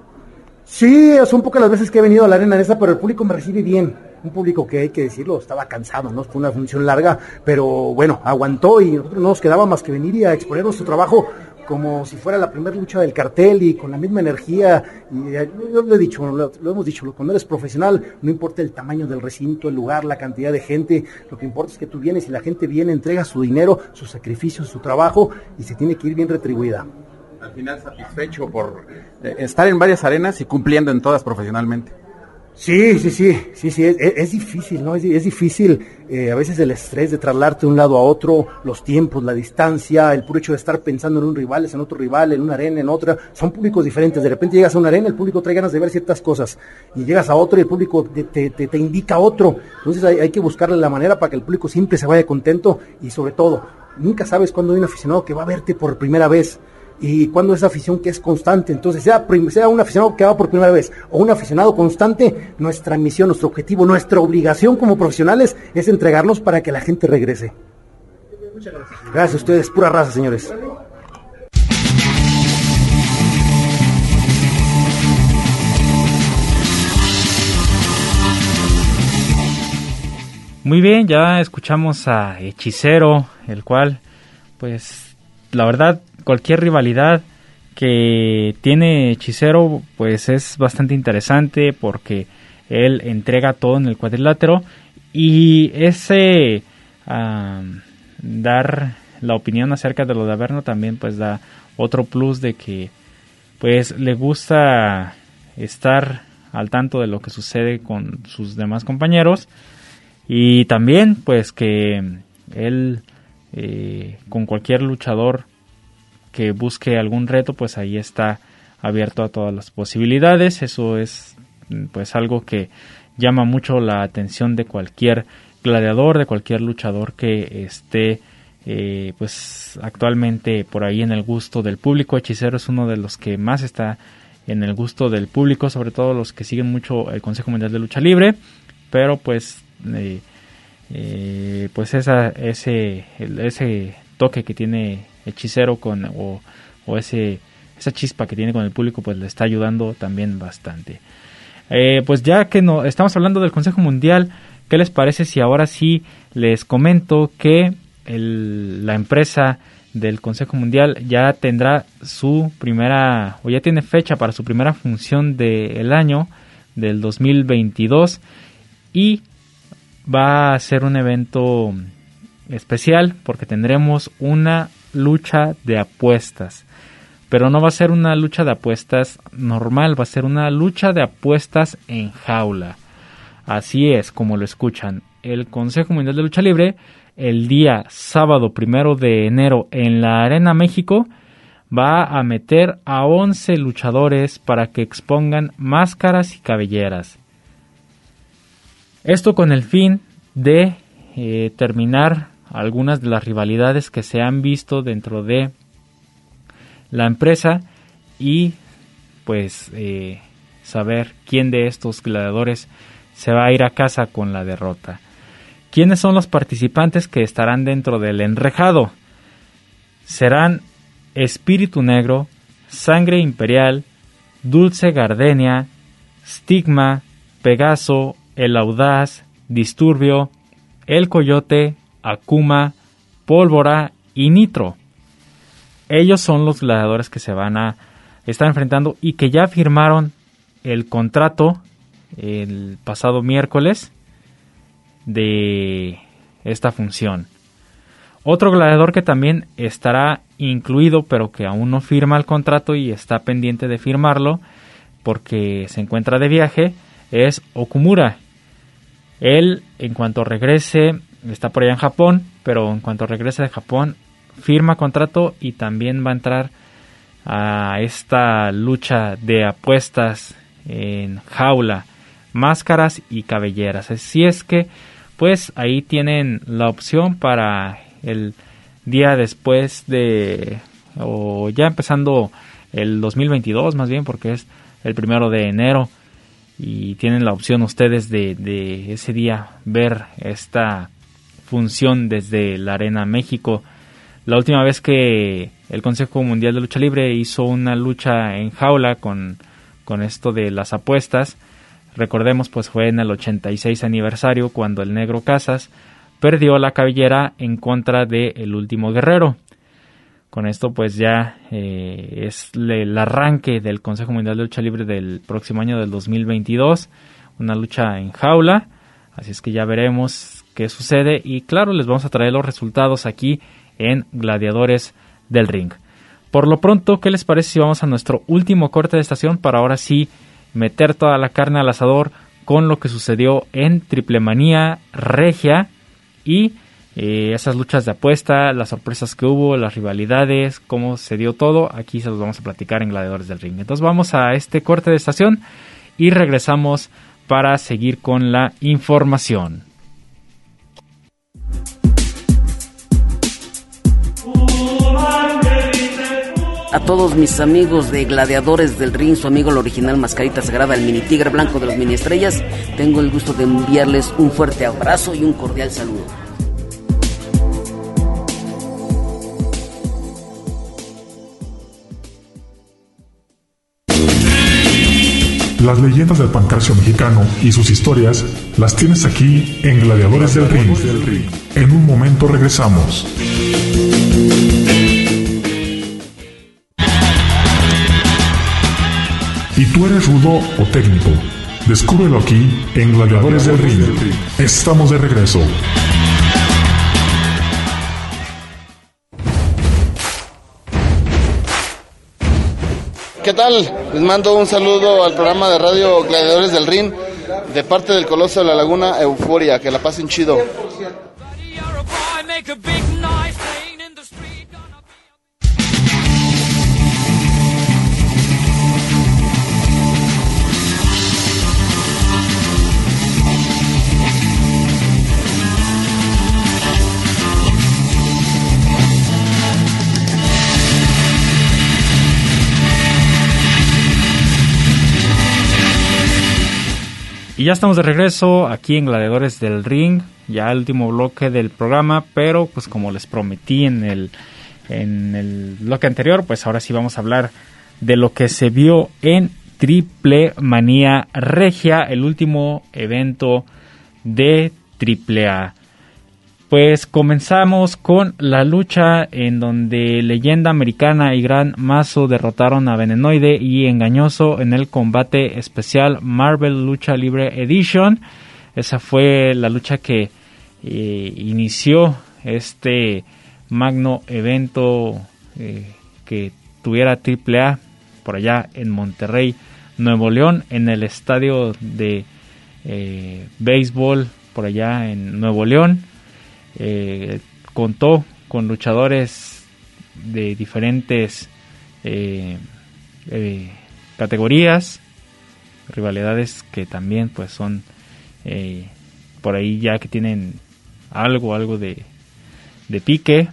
Sí, son pocas las veces que he venido a la arena esa, pero el público me recibe bien. Un público que hay que decirlo, estaba cansado, ¿no? Fue una función larga, pero bueno, aguantó y nosotros no nos quedaba más que venir y a exponer nuestro trabajo como si fuera la primera lucha del cartel y con la misma energía. Y eh, yo lo he dicho, lo, lo, hemos dicho, cuando eres profesional, no importa el tamaño del recinto, el lugar, la cantidad de gente, lo que importa es que tú vienes y la gente viene, entrega su dinero, su sacrificio, su trabajo y se tiene que ir bien retribuida al final satisfecho por eh, estar en varias arenas y cumpliendo en todas profesionalmente. Sí, sí, sí, sí, sí, es, difícil, ¿no? Es, difícil eh, a veces el estrés de trasladarte de un lado a otro, los tiempos, la distancia, el puro hecho de estar pensando en un rival, es en otro rival, en una arena, en otra, son públicos diferentes. De repente llegas a una arena, el público trae ganas de ver ciertas cosas, y llegas a otro y el público te, te, te, indica otro. Entonces hay, hay que buscarle la manera para que el público siempre se vaya contento y sobre todo, nunca sabes cuándo hay un aficionado que va a verte por primera vez y cuando esa afición que es constante. Entonces, sea, sea un aficionado que va por primera vez o un aficionado constante, nuestra misión, nuestro objetivo, nuestra obligación como profesionales es entregarnos para que la gente regrese. Muchas gracias. Gracias a ustedes, pura raza, señores. Muy bien, ya escuchamos a Hechicero, el cual, pues, la verdad, cualquier rivalidad que tiene Hechicero pues es bastante interesante porque él entrega todo en el cuadrilátero y ese dar la opinión acerca de lo de Averno también pues da otro plus de que pues le gusta estar al tanto de lo que sucede con sus demás compañeros y también pues que él eh, con cualquier luchador que busque algún reto, pues ahí está abierto a todas las posibilidades. Eso es pues algo que llama mucho la atención de cualquier gladiador, de cualquier luchador que esté eh, pues actualmente por ahí en el gusto del público. Hechicero es uno de los que más está en el gusto del público, sobre todo los que siguen mucho el Consejo Mundial de Lucha Libre, pero pues eh, eh, pues esa, ese, ese toque que tiene Hechicero con o, o, ese esa chispa que tiene con el público pues le está ayudando también bastante. pues ya que no estamos hablando del Consejo Mundial, ¿qué les parece si ahora sí les comento que la empresa del Consejo Mundial ya tendrá su primera, o ya tiene fecha para su primera función del año, del 2022, y va a ser un evento especial porque tendremos una lucha de apuestas. Pero no va a ser una lucha de apuestas normal, va a ser una lucha de apuestas en jaula. Así es como lo escuchan. El Consejo Mundial de Lucha Libre el día sábado primero de enero en la Arena México va a meter a 11 luchadores para que expongan máscaras y cabelleras. Esto con el fin de eh, terminar algunas de las rivalidades que se han visto dentro de la empresa y pues eh, saber quién de estos gladiadores se va a ir a casa con la derrota. ¿Quiénes son los participantes que estarán dentro del enrejado? Serán Espíritu Negro, Sangre Imperial, Dulce Gardenia, Stigma, Pegaso, El Audaz, Disturbio, El Coyote, Akuma, Pólvora y Nitro. Ellos son los gladiadores que se van a estar enfrentando y que ya firmaron el contrato el pasado miércoles de esta función. Otro gladiador que también estará incluido pero que aún no firma el contrato y está pendiente de firmarlo porque se encuentra de viaje es Okumura. Él en cuanto regrese está por allá en Japón, pero en cuanto regrese de Japón firma contrato y también va a entrar a esta lucha de apuestas en jaula, máscaras y cabelleras. Así es que pues ahí tienen la opción para el día después de, o ya empezando el 2022 más bien, porque es el primero de enero y tienen la opción ustedes de, de ese día ver esta función desde la Arena México. La última vez que el Consejo Mundial de Lucha Libre hizo una lucha en jaula con, con esto de las apuestas, Recordemos, pues fue en el 86 aniversario cuando el negro Casas perdió la cabellera en contra de El Último Guerrero. Con esto, pues ya eh, es el arranque del Consejo Mundial de Lucha Libre del próximo año del 2022. Una lucha en jaula. Así es que ya veremos qué sucede. Y claro, les vamos a traer los resultados aquí en Gladiadores del Ring. Por lo pronto, ¿qué les parece si vamos a nuestro último corte de estación para ahora sí meter toda la carne al asador con lo que sucedió en Triple Manía Regia y eh, esas luchas de apuesta, las sorpresas que hubo, las rivalidades, cómo se dio todo. Aquí se los vamos a platicar en Gladiadores del Ring. Entonces vamos a este corte de estación y regresamos para seguir con la información. A todos mis amigos de Gladiadores del Ring, su amigo el original Mascarita Sagrada, el mini tigre blanco de los mini estrellas, tengo el gusto de enviarles un fuerte abrazo y un cordial saludo. Las leyendas del pancracio mexicano y sus historias las tienes aquí en Gladiadores del Ring. En un momento regresamos. ¿Y tú eres rudo o técnico? Descúbrelo aquí en Gladiadores del Ring. Estamos de regreso. ¿Qué tal? Les mando un saludo al programa de radio Gladiadores del Ring de parte del Coloso de la Laguna Euforia. Que la pasen chido. Ya estamos de regreso aquí en Gladiadores del Ring, ya el último bloque del programa, pero pues como les prometí en el, en el bloque anterior, pues ahora sí vamos a hablar de lo que se vio en Triple Manía Regia, el último evento de Triple A. Pues comenzamos con la lucha en donde Leyenda Americana y Gran Mazo derrotaron a Venenoide y Engañoso en el combate especial Marvel Lucha Libre Edition. Esa fue la lucha que eh, inició este magno evento eh, que tuviera AAA por allá en Monterrey, Nuevo León, en el estadio de eh, béisbol por allá en Nuevo León. Eh, contó con luchadores de diferentes eh, eh, categorías, rivalidades que también pues son por ahí ya que tienen algo, algo de, de pique,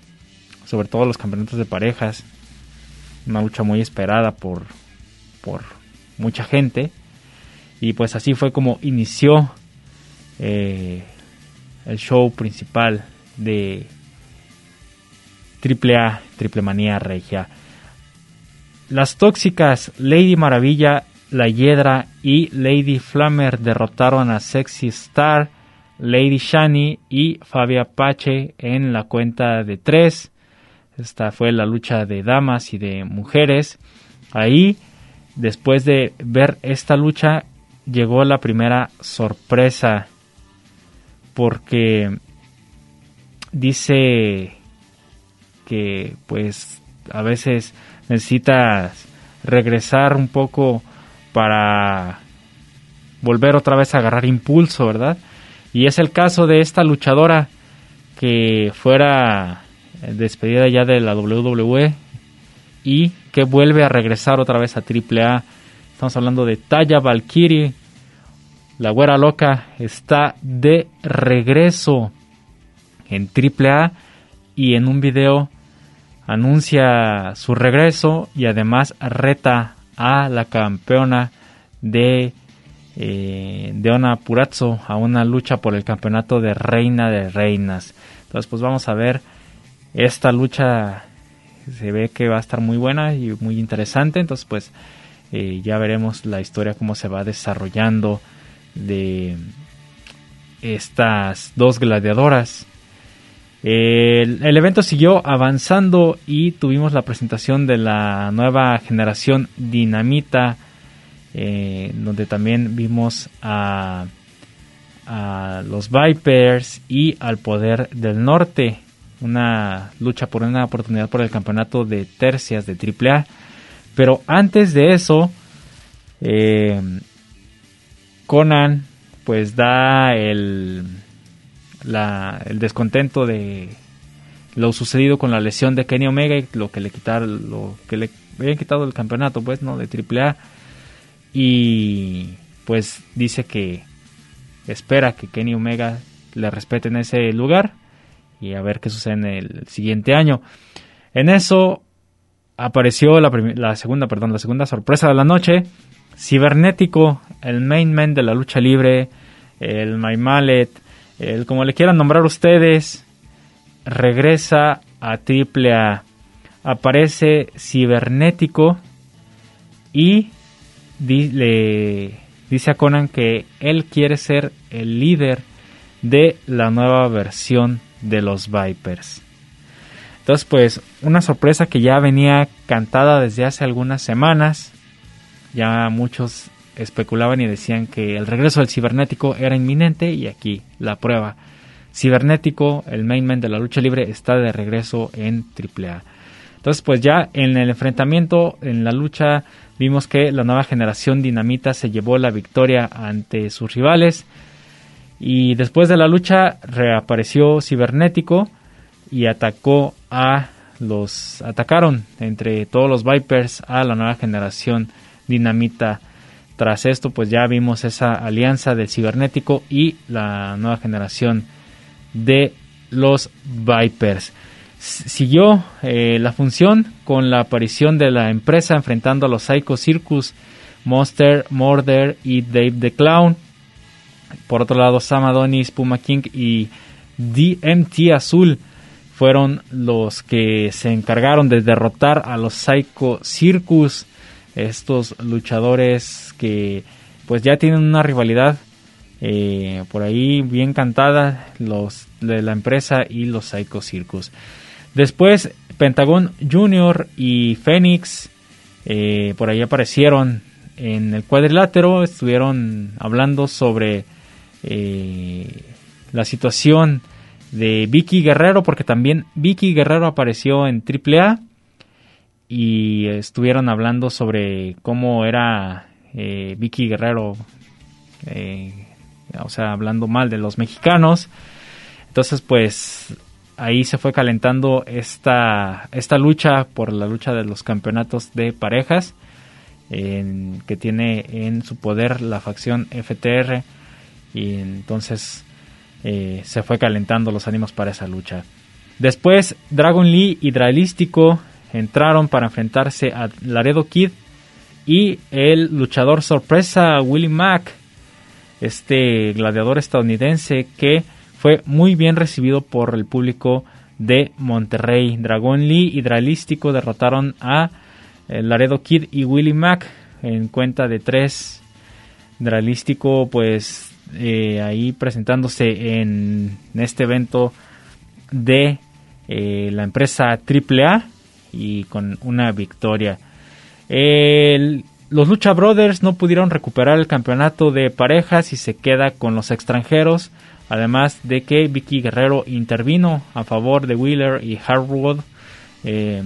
sobre todo los campeonatos de parejas, una lucha muy esperada por, por mucha gente. Y pues así fue como inició el show principal de Triple A, Triple Manía Regia. Las tóxicas Lady Maravilla, La Hiedra y Lady Flammer derrotaron a Sexy Star, Lady Shani y Fabia Pache en la cuenta de tres. Esta fue la lucha de damas y de mujeres. Ahí, después de ver esta lucha, llegó la primera sorpresa. Porque dice que pues a veces necesitas regresar un poco para volver otra vez a agarrar impulso, ¿verdad? Y es el caso de esta luchadora que fuera despedida ya de la WWE y que vuelve a regresar otra vez a AAA. Estamos hablando de Taya Valkyrie. La güera loca está de regreso en AAA y en un video anuncia su regreso y además reta a la campeona de eh, Deona Purazzo a una lucha por el campeonato de reina de reinas. Entonces pues vamos a ver esta lucha se ve que va a estar muy buena y muy interesante. Entonces pues eh, ya veremos la historia cómo se va desarrollando de estas dos gladiadoras el, evento siguió avanzando y tuvimos la presentación de la nueva generación Dinamita, eh, donde también vimos a, los Vipers y al Poder del Norte, una lucha por una oportunidad por el campeonato de tercias de AAA. Pero antes de eso, eh, Conan pues da el el descontento de lo sucedido con la lesión de Kenny Omega y lo que le quitaron, lo que le habían quitado el campeonato, pues, ¿no? De AAA. Y pues dice que espera que Kenny Omega le respete en ese lugar y a ver qué sucede en el siguiente año. En eso apareció la, la segunda, perdón, la segunda sorpresa de la noche. Cibernético, el main man de la lucha libre, el My el como le quieran nombrar ustedes, regresa a AAA. Aparece cibernético y le dice a Conan que él quiere ser el líder de la nueva versión de los Vipers. Entonces, pues, una sorpresa que ya venía cantada desde hace algunas semanas. Ya muchos especulaban y decían que el regreso del cibernético era inminente y aquí la prueba. Cibernético, el main man de la lucha libre, está de regreso en AAA. Entonces, pues ya en el enfrentamiento, en la lucha, vimos que la nueva generación Dinamita se llevó la victoria ante sus rivales. Y después de la lucha reapareció Cibernético y atacó a los atacaron entre todos los Vipers a la nueva generación Dinamita tras esto, pues ya vimos esa alianza del cibernético y la nueva generación de los Vipers. Siguió eh, la función con la aparición de la empresa enfrentando a los Psycho Circus, Monster, Murder y Dave the Clown. Por otro lado, Sam Adonis, Puma King y DMT Azul fueron los que se encargaron de derrotar a los Psycho Circus, estos luchadores que pues ya tienen una rivalidad eh, por ahí bien cantada, los de la empresa y los Psycho Circus. Después Pentagon Junior y Phoenix eh, por ahí aparecieron en el cuadrilátero, estuvieron hablando sobre eh, la situación de Vicky Guerrero, porque también Vicky Guerrero apareció en AAA y estuvieron hablando sobre cómo era eh, Vicky Guerrero, eh, o sea, hablando mal de los mexicanos. Entonces, pues ahí se fue calentando esta, esta lucha por la lucha de los campeonatos de parejas que tiene en su poder la facción FTR y entonces eh, se fue calentando los ánimos para esa lucha. Después Dragon Lee y Dralístico entraron para enfrentarse a Laredo Kid y el luchador sorpresa Willie Mack, este gladiador estadounidense que fue muy bien recibido por el público de Monterrey. Dragon Lee y Dralístico derrotaron a eh, Laredo Kid y Willie Mack en cuenta de tres. Dralístico pues eh, ahí presentándose en, este evento de eh, la empresa AAA y con una victoria. los Lucha Brothers no pudieron recuperar el campeonato de parejas y se queda con los extranjeros. Además de que Vicky Guerrero intervino a favor de Wheeler y Hardwood eh,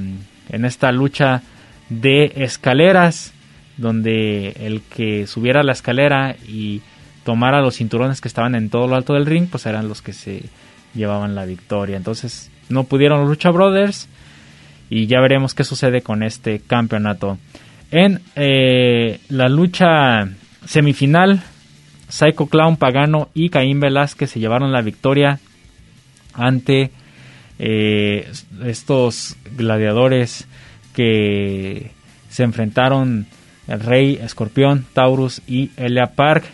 en esta lucha de escaleras, donde el que subiera la escalera y tomara los cinturones que estaban en todo lo alto del ring, pues eran los que se llevaban la victoria. Entonces no pudieron los Lucha Brothers y ya veremos qué sucede con este campeonato. En eh, la lucha semifinal, Psycho Clown Pagano y Caín Velázquez se llevaron la victoria ante eh, estos gladiadores que se enfrentaron el Rey, Escorpión, Taurus y Elia Park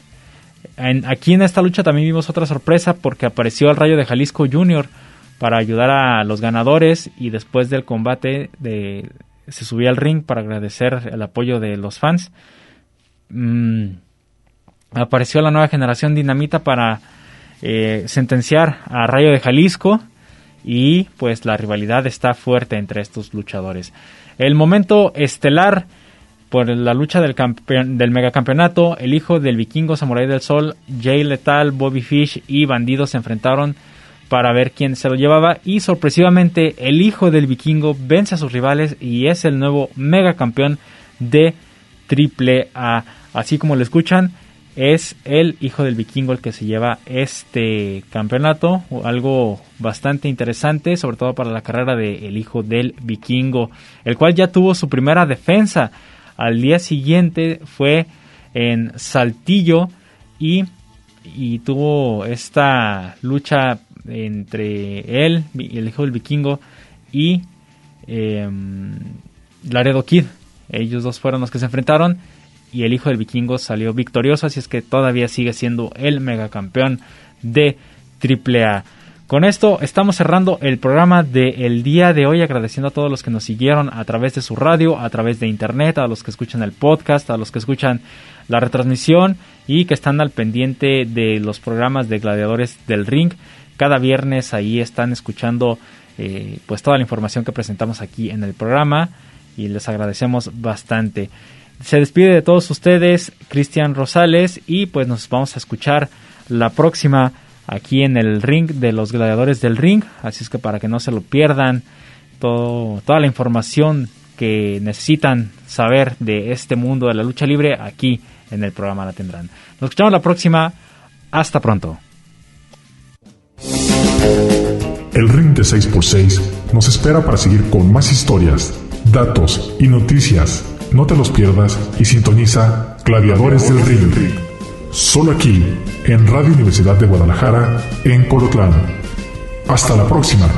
aquí en esta lucha también vimos otra sorpresa porque apareció el Rayo de Jalisco Jr. para ayudar a los ganadores y después del combate se subía al ring para agradecer el apoyo de los fans. Mm, apareció la nueva generación Dinamita para eh, sentenciar a Rayo de Jalisco y pues la rivalidad está fuerte entre estos luchadores. El momento estelar por la lucha del, del megacampeonato, el hijo del vikingo Samurai del Sol, Jay Letal, Bobby Fish y Bandido se enfrentaron para ver quién se lo llevaba. Y sorpresivamente el hijo del vikingo vence a sus rivales y es el nuevo megacampeón de Triple A. Así como lo escuchan, es el hijo del vikingo el que se lleva este campeonato, algo bastante interesante, sobre todo para la carrera del hijo del vikingo, el cual ya tuvo su primera defensa. Al día siguiente fue en Saltillo y, tuvo esta lucha entre él, el hijo del vikingo, y em, Laredo Kid. Ellos dos fueron los que se enfrentaron y el hijo del vikingo salió victorioso, así es que todavía sigue siendo el megacampeón de AAA. Con esto estamos cerrando el programa del día de hoy, agradeciendo a todos los que nos siguieron a través de su radio, a través de internet, a los que escuchan el podcast, a los que escuchan la retransmisión y que están al pendiente de los programas de Gladiadores del Ring. Cada viernes ahí están escuchando eh, pues toda la información que presentamos aquí en el programa y les agradecemos bastante. Se despide de todos ustedes Cristian Rosales y pues nos vamos a escuchar la próxima aquí en el ring de los gladiadores del ring. Así es que para que no se lo pierdan, todo, toda la información que necesitan saber de este mundo de la lucha libre, aquí en el programa la tendrán. Nos escuchamos la próxima. Hasta pronto. El ring de 6x6 nos espera para seguir con más historias, datos y noticias. No te los pierdas y sintoniza Gladiadores del Ring. Solo aquí, en Radio Universidad de Guadalajara, en Colotlán. Hasta la próxima.